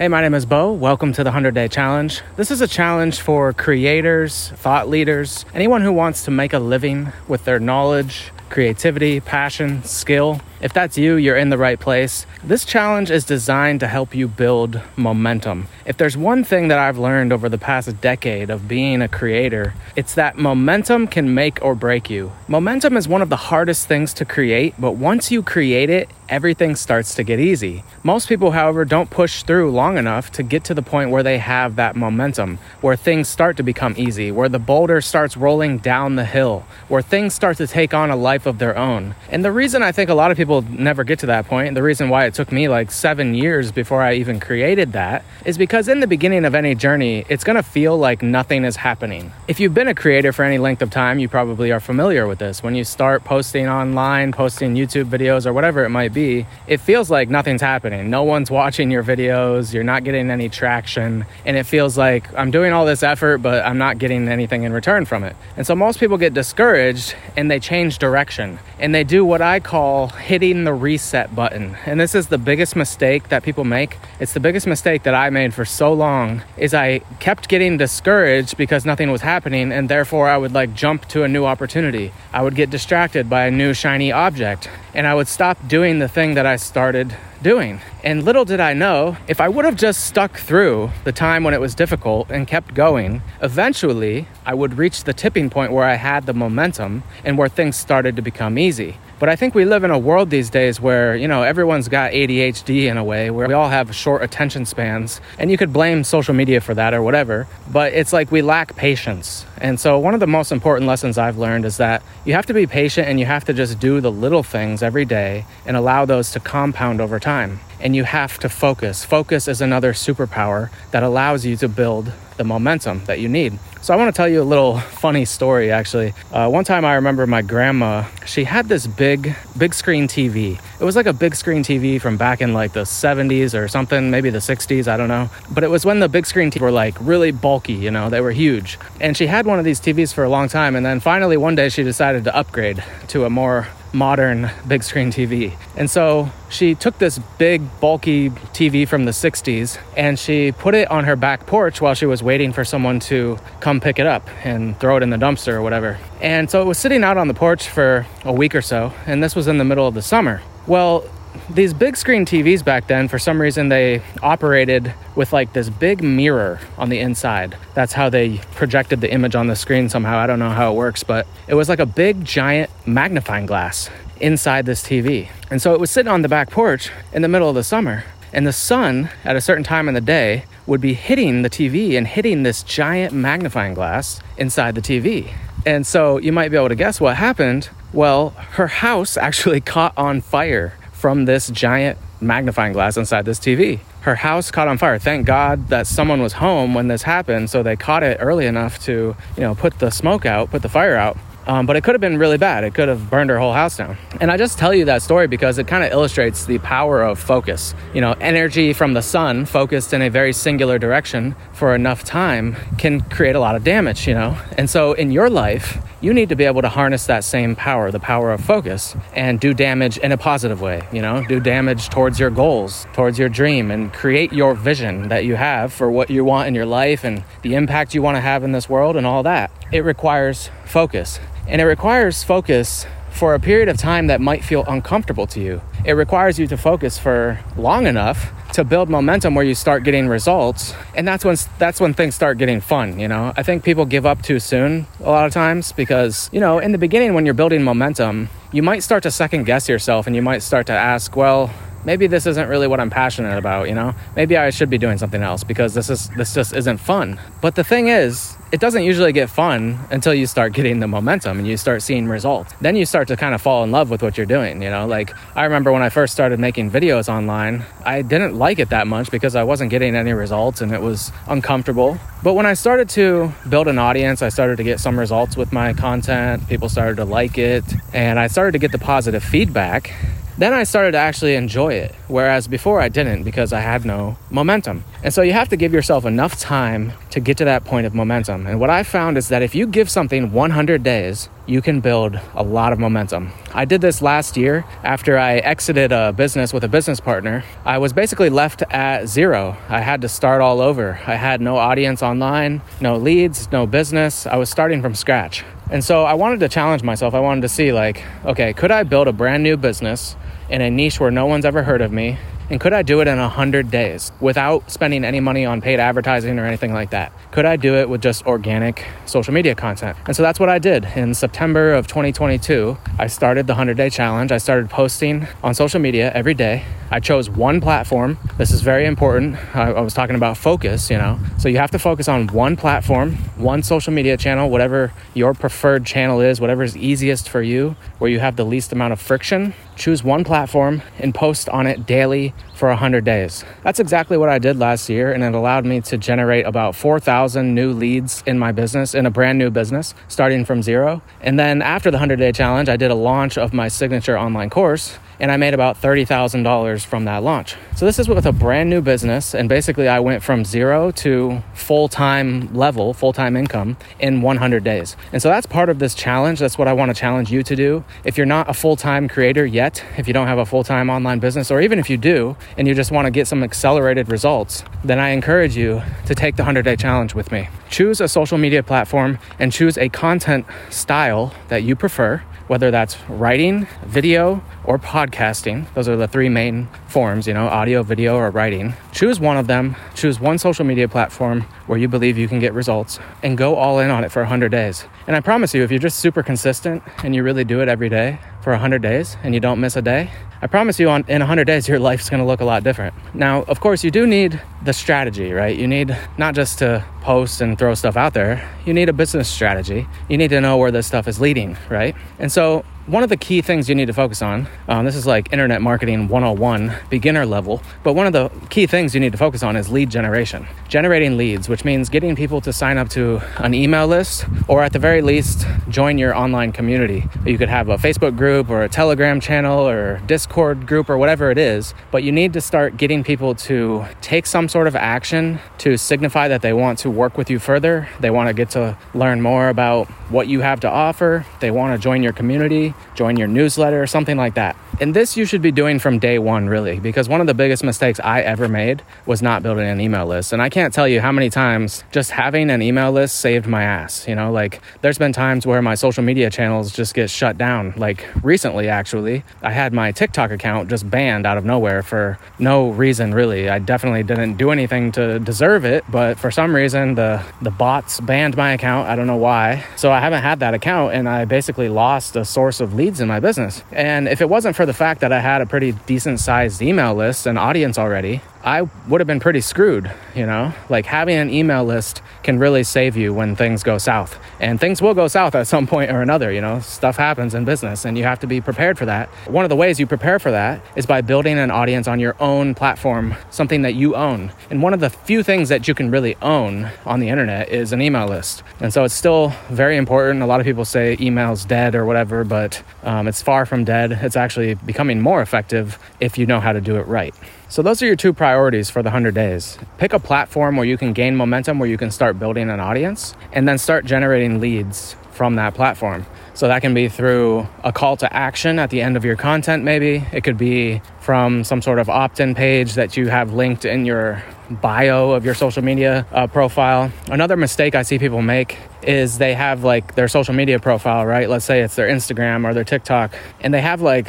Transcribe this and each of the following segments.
Hey, my name is Bo. Welcome to the 100 Day Challenge. This is a challenge for creators, thought leaders, anyone who wants to make a living with their knowledge, creativity, passion, skill. If that's you, you're in the right place. This challenge is designed to help you build momentum. If there's one thing that I've learned over the past decade of being a creator, it's that momentum can make or break you. Momentum is one of the hardest things to create, but once you create it, everything starts to get easy. Most people, however, don't push through long enough to get to the point where they have that momentum, where things start to become easy, where the boulder starts rolling down the hill, where things start to take on a life of their own. And the reason I think a lot of people people never get to that point. The reason why it took me like seven years before I even created that is because in the beginning of any journey, it's gonna feel like nothing is happening. If you've been a creator for any length of time, you probably are familiar with this. When you start posting online, posting YouTube videos, or whatever it might be, it feels like nothing's happening. No one's watching your videos, you're not getting any traction, and it feels like I'm doing all this effort, but I'm not getting anything in return from it. And so most people get discouraged and they change direction and they do what I call hitting hitting the reset button. And this is the biggest mistake that people make. It's the biggest mistake that I made for so long is I kept getting discouraged because nothing was happening and therefore I would like jump to a new opportunity. I would get distracted by a new shiny object and I would stop doing the thing that I started doing. And little did I know, if I would have just stuck through the time when it was difficult and kept going, eventually I would reach the tipping point where I had the momentum and where things started to become easy. But I think we live in a world these days where, you know, everyone's got ADHD in a way, where we all have short attention spans. And you could blame social media for that or whatever, but it's like we lack patience. And so, one of the most important lessons I've learned is that you have to be patient and you have to just do the little things every day and allow those to compound over time and you have to focus. Focus is another superpower that allows you to build the momentum that you need. So, I want to tell you a little funny story actually. Uh, one time I remember my grandma, she had this big, big screen TV. It was like a big screen TV from back in like the 70s or something, maybe the 60s, I don't know. But it was when the big screen TVs were like really bulky, you know, they were huge. And she had one of these TVs for a long time. And then finally one day she decided to upgrade to a more modern big screen TV. And so she took this big, bulky TV from the 60s and she put it on her back porch while she was waiting for someone to come pick it up and throw it in the dumpster or whatever. And so it was sitting out on the porch for a week or so, and this was in the middle of the summer. Well, these big screen TVs back then, for some reason, they operated with like this big mirror on the inside. That's how they projected the image on the screen somehow. I don't know how it works, but it was like a big, giant magnifying glass inside this TV. And so it was sitting on the back porch in the middle of the summer. And the sun, at a certain time in the day, would be hitting the TV and hitting this giant magnifying glass inside the TV. And so you might be able to guess what happened. Well, her house actually caught on fire from this giant magnifying glass inside this TV. Her house caught on fire. Thank God that someone was home when this happened, so they caught it early enough to, you know, put the smoke out, put the fire out. Um, but it could have been really bad. It could have burned her whole house down. And I just tell you that story because it kind of illustrates the power of focus. You know, energy from the sun focused in a very singular direction for enough time can create a lot of damage, you know? And so in your life, you need to be able to harness that same power, the power of focus, and do damage in a positive way, you know, do damage towards your goals, towards your dream, and create your vision that you have for what you want in your life and the impact you want to have in this world and all that. It requires focus. And it requires focus for a period of time that might feel uncomfortable to you. It requires you to focus for long enough to build momentum where you start getting results and that's when that's when things start getting fun you know i think people give up too soon a lot of times because you know in the beginning when you're building momentum you might start to second guess yourself and you might start to ask well maybe this isn't really what I'm passionate about, you know? Maybe I should be doing something else because this is this just isn't fun. But the thing is, it doesn't usually get fun until you start getting the momentum and you start seeing results. Then you start to kind of fall in love with what you're doing, you know? Like I remember when I first started making videos online, I didn't like it that much because I wasn't getting any results and it was uncomfortable. But when I started to build an audience, I started to get some results with my content. People started to like it and I started to get the positive feedback then I started to actually enjoy it. Whereas before I didn't because I had no momentum. And so you have to give yourself enough time to get to that point of momentum. And what I found is that if you give something 100 days, you can build a lot of momentum. I did this last year after I exited a business with a business partner. I was basically left at zero. I had to start all over. I had no audience online, no leads, no business. I was starting from scratch. And so I wanted to challenge myself. I wanted to see, like, okay, could I build a brand new business in a niche where no one's ever heard of me and could I do it in 100 days without spending any money on paid advertising or anything like that? Could I do it with just organic social media content? And so that's what I did. In September of 2022, I started the 100 Day Challenge. I started posting on social media every day. I chose one platform. This is very important. I, I was talking about focus, you know. So you have to focus on one platform, one social media channel, whatever your preferred channel is, whatever is easiest for you, where you have the least amount of friction. Choose one platform and post on it daily for 100 days. That's exactly what I did last year, and it allowed me to generate about 4,000 new leads in my business, in a brand new business, starting from zero. And then after the 100 day challenge, I did a launch of my signature online course and I made about $30,000 from that launch. So this is with a brand new business and basically I went from 0 to full-time level, full-time income in 100 days. And so that's part of this challenge. That's what I want to challenge you to do. If you're not a full-time creator yet, if you don't have a full-time online business or even if you do and you just want to get some accelerated results, then I encourage you to take the 100-day challenge with me. Choose a social media platform and choose a content style that you prefer whether that's writing, video, or podcasting. Those are the three main forms, you know, audio, video, or writing. Choose one of them, choose one social media platform where you believe you can get results, and go all in on it for 100 days. And I promise you, if you're just super consistent and you really do it every day for 100 days and you don't miss a day, I promise you, on, in 100 days, your life's gonna look a lot different. Now, of course, you do need the strategy, right? You need not just to post and throw stuff out there, you need a business strategy. You need to know where this stuff is leading, right? And so, one of the key things you need to focus on um, this is like internet marketing 101 beginner level but one of the key things you need to focus on is lead generation. Generating leads which means getting people to sign up to an email list or at the very least join your online community. You could have a facebook group or a telegram channel or discord group or whatever it is but you need to start getting people to take some sort of action to signify that they want to work with you further. They want to get to learn more about what you have to offer. They want to join your community join your newsletter, or something like that. And this you should be doing from day one, really, because one of the biggest mistakes I ever made was not building an email list. And I can't tell you how many times just having an email list saved my ass. You know, like there's been times where my social media channels just get shut down. Like recently, actually, I had my TikTok account just banned out of nowhere for no reason, really. I definitely didn't do anything to deserve it, but for some reason, the, the bots banned my account. I don't know why. So I haven't had that account, and I basically lost a source of leads in my business. And if it wasn't for the fact that I had a pretty decent sized email list and audience already, I would have been pretty screwed, you know? Like having an email list can really save you when things go south. And things will go south at some point or another, you know? Stuff happens in business and you have to be prepared for that. One of the ways you prepare for that is by building an audience on your own platform, something that you own. And one of the few things that you can really own on the internet is an email list. And so it's still very important. A lot of people say email's dead or whatever, but um, it's far from dead. It's actually becoming more effective if you know how to do it right. So, those are your two priorities for the 100 days. Pick a platform where you can gain momentum, where you can start building an audience, and then start generating leads from that platform. So, that can be through a call to action at the end of your content, maybe. It could be from some sort of opt in page that you have linked in your bio of your social media uh, profile. Another mistake I see people make is they have like their social media profile, right? Let's say it's their Instagram or their TikTok, and they have like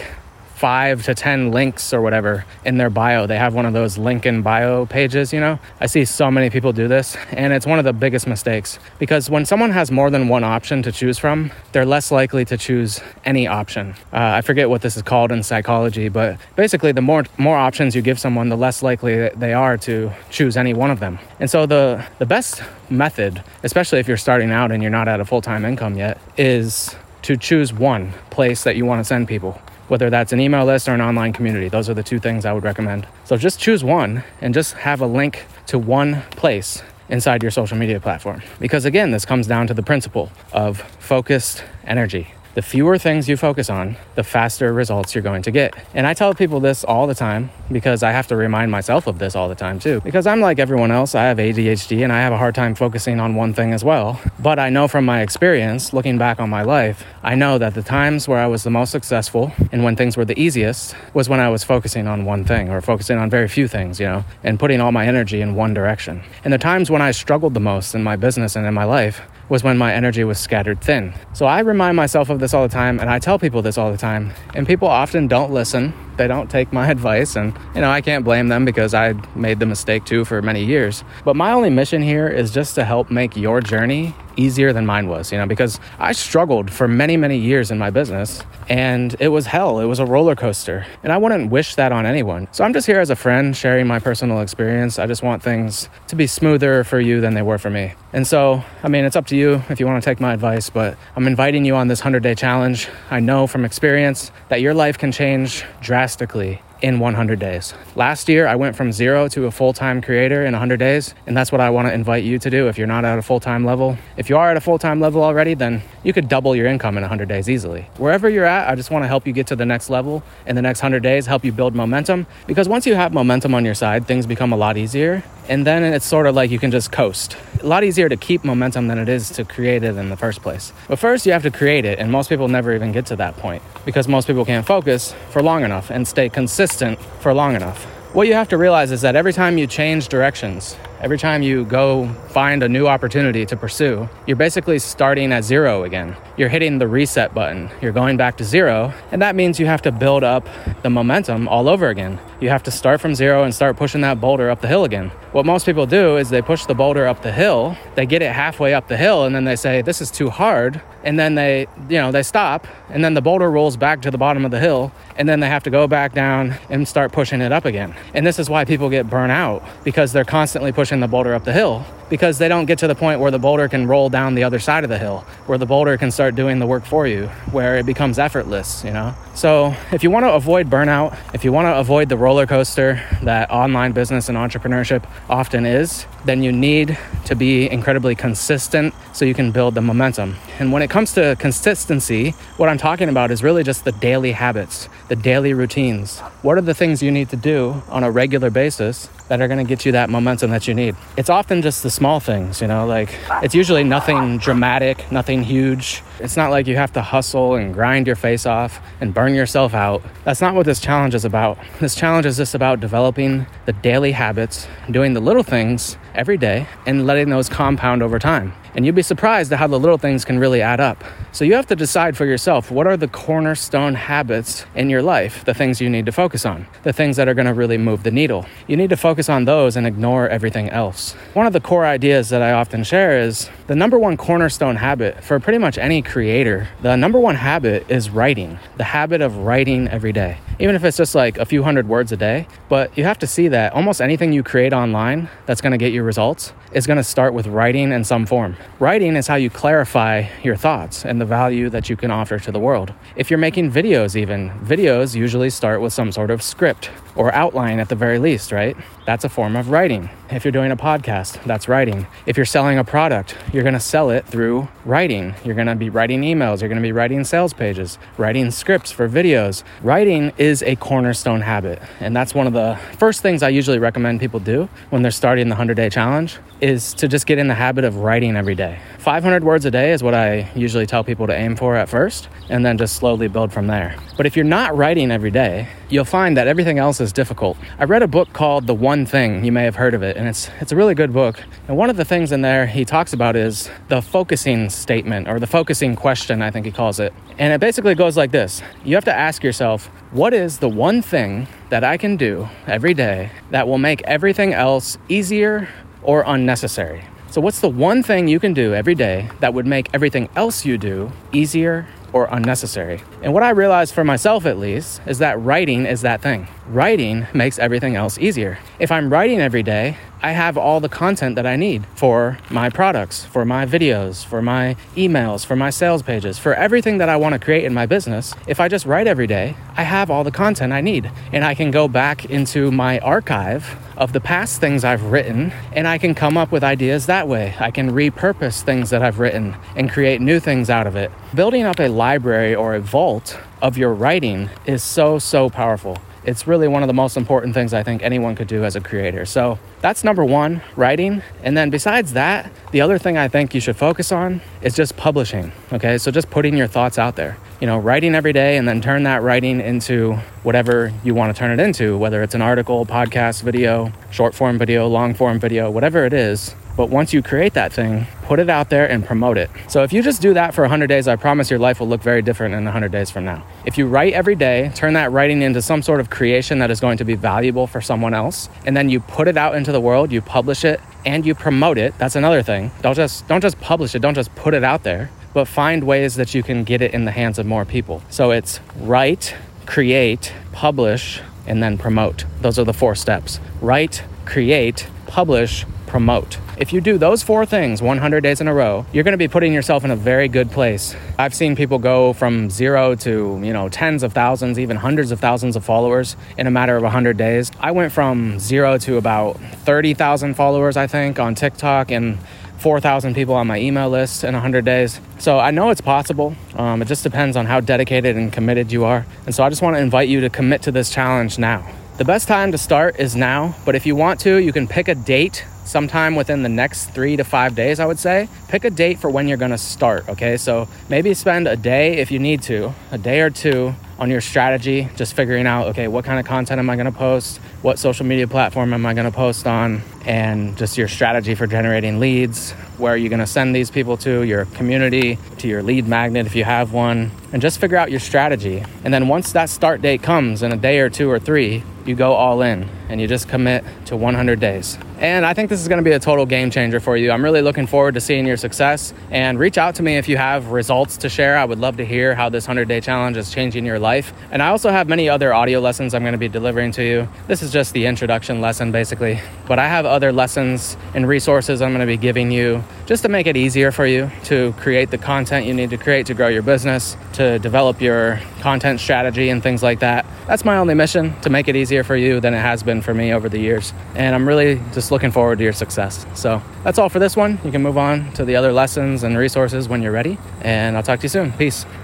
five to 10 links or whatever in their bio. They have one of those link in bio pages, you know? I see so many people do this, and it's one of the biggest mistakes because when someone has more than one option to choose from, they're less likely to choose any option. Uh, I forget what this is called in psychology, but basically, the more, more options you give someone, the less likely they are to choose any one of them. And so, the, the best method, especially if you're starting out and you're not at a full time income yet, is to choose one place that you want to send people whether that's an email list or an online community. Those are the two things I would recommend. So just choose one and just have a link to one place inside your social media platform. Because again, this comes down to the principle of focused energy. The fewer things you focus on, the faster results you're going to get. And I tell people this all the time because I have to remind myself of this all the time too. Because I'm like everyone else, I have ADHD and I have a hard time focusing on one thing as well. But I know from my experience, looking back on my life, I know that the times where I was the most successful and when things were the easiest was when I was focusing on one thing or focusing on very few things, you know, and putting all my energy in one direction. And the times when I struggled the most in my business and in my life was when my energy was scattered thin. So I remind myself of this all the time and I tell people this all the time. And people often don't listen. They don't take my advice and you know, I can't blame them because I made the mistake too for many years. But my only mission here is just to help make your journey easier than mine was, you know, because I struggled for many, many years in my business and it was hell. It was a roller coaster. And I wouldn't wish that on anyone. So I'm just here as a friend sharing my personal experience. I just want things to be smoother for you than they were for me. And so, I mean, it's up to you if you want to take my advice, but I'm inviting you on this 100 day challenge. I know from experience that your life can change drastically drastically in 100 days. Last year, I went from zero to a full time creator in 100 days, and that's what I want to invite you to do if you're not at a full time level. If you are at a full time level already, then you could double your income in 100 days easily. Wherever you're at, I just want to help you get to the next level in the next 100 days, help you build momentum, because once you have momentum on your side, things become a lot easier. And then it's sort of like you can just coast. A lot easier to keep momentum than it is to create it in the first place. But first, you have to create it, and most people never even get to that point because most people can't focus for long enough and stay consistent for long enough. What you have to realize is that every time you change directions, every time you go find a new opportunity to pursue, you're basically starting at zero again. You're hitting the reset button. You're going back to zero. And that means you have to build up the momentum all over again. You have to start from zero and start pushing that boulder up the hill again. What most people do is they push the boulder up the hill, they get it halfway up the hill, and then they say, This is too hard. And then they, you know, they stop, and then the boulder rolls back to the bottom of the hill, and then they have to go back down and start pushing it up again. And this is why people get burnt out because they're constantly pushing the boulder up the hill because they don't get to the point where the boulder can roll down the other side of the hill, where the boulder can start doing the work for you, where it becomes effortless, you know? So, if you want to avoid burnout, if you want to avoid the roller coaster that online business and entrepreneurship often is, then you need to be incredibly consistent so you can build the momentum. And when it comes to consistency, what I'm talking about is really just the daily habits, the daily routines. What are the things you need to do on a regular basis that are going to get you that momentum that you need? It's often just the small things, you know, like it's usually nothing dramatic, nothing huge. It's not like you have to hustle and grind your face off and burn yourself out. That's not what this challenge is about. This challenge is just about developing the daily habits, doing the little things every day, and letting those compound over time. And you'd be surprised at how the little things can really add up. So you have to decide for yourself what are the cornerstone habits in your life, the things you need to focus on, the things that are going to really move the needle. You need to focus on those and ignore everything else. One of the core ideas that I often share is the number one cornerstone habit for pretty much any creator. The number one habit is writing, the habit of writing every day. Even if it's just like a few hundred words a day, but you have to see that almost anything you create online that's going to get you results is going to start with writing in some form. Writing is how you clarify your thoughts and the value that you can offer to the world. If you're making videos, even, videos usually start with some sort of script or outline at the very least, right? That's a form of writing. If you're doing a podcast, that's writing. If you're selling a product, you're going to sell it through writing. You're going to be writing emails, you're going to be writing sales pages, writing scripts for videos. Writing is a cornerstone habit, and that's one of the first things I usually recommend people do when they're starting the 100 day challenge is to just get in the habit of writing every day. 500 words a day is what I usually tell people to aim for at first, and then just slowly build from there. But if you're not writing every day, you'll find that everything else is difficult. I read a book called The One Thing. You may have heard of it, and it's it's a really good book. And one of the things in there he talks about is the focusing statement or the focusing question, I think he calls it. And it basically goes like this. You have to ask yourself, what is the one thing that I can do every day that will make everything else easier or unnecessary? So, what's the one thing you can do every day that would make everything else you do easier or unnecessary? And what I realized for myself, at least, is that writing is that thing. Writing makes everything else easier. If I'm writing every day, I have all the content that I need for my products, for my videos, for my emails, for my sales pages, for everything that I want to create in my business. If I just write every day, I have all the content I need and I can go back into my archive of the past things I've written and I can come up with ideas that way. I can repurpose things that I've written and create new things out of it. Building up a library or a vault of your writing is so, so powerful it's really one of the most important things I think anyone could do as a creator. So that's number one, writing. And then besides that, the other thing I think you should focus on is just publishing. Okay, so just putting your thoughts out there. You know, writing every day and then turn that writing into whatever you want to turn it into, whether it's an article, podcast, video, short form video, long form video, whatever it is. But once you create that thing, put it out there and promote it. So if you just do that for 100 days, I promise your life will look very different in 100 days from now. If you write every day, turn that writing into some sort of creation that is going to be valuable for someone else, and then you put it out into the world, you publish it, and you promote it. That's another thing. Don't just don't just publish it, don't just put it out there, but find ways that you can get it in the hands of more people. So it's write, create, publish, and then promote. Those are the four steps. Write, create, publish, promote. If you do those four things 100 days in a row, you're going to be putting yourself in a very good place. I've seen people go from zero to, you know, tens of thousands, even hundreds of thousands of followers in a matter of 100 days. I went from zero to about 30,000 followers, I think, on TikTok and 4,000 people on my email list in 100 days. So I know it's possible. Um, it just depends on how dedicated and committed you are. And so I just want to invite you to commit to this challenge now. The best time to start is now, but if you want to, you can pick a date sometime within the next three to five days, I would say. Pick a date for when you're gonna start, okay? So maybe spend a day if you need to, a day or two on your strategy, just figuring out, okay, what kind of content am I gonna post? What social media platform am I gonna post on? And just your strategy for generating leads. Where are you gonna send these people to? Your community, to your lead magnet if you have one. And just figure out your strategy. And then once that start date comes in a day or two or three, you go all in and you just commit to 100 days. And I think this is going to be a total game changer for you. I'm really looking forward to seeing your success. And reach out to me if you have results to share. I would love to hear how this 100 day challenge is changing your life. And I also have many other audio lessons I'm going to be delivering to you. This is just the introduction lesson, basically. But I have other lessons and resources I'm going to be giving you just to make it easier for you to create the content you need to create to grow your business, to develop your content strategy, and things like that. That's my only mission to make it easier for you than it has been for me over the years. And I'm really just looking forward to your success. So that's all for this one. You can move on to the other lessons and resources when you're ready. And I'll talk to you soon. Peace.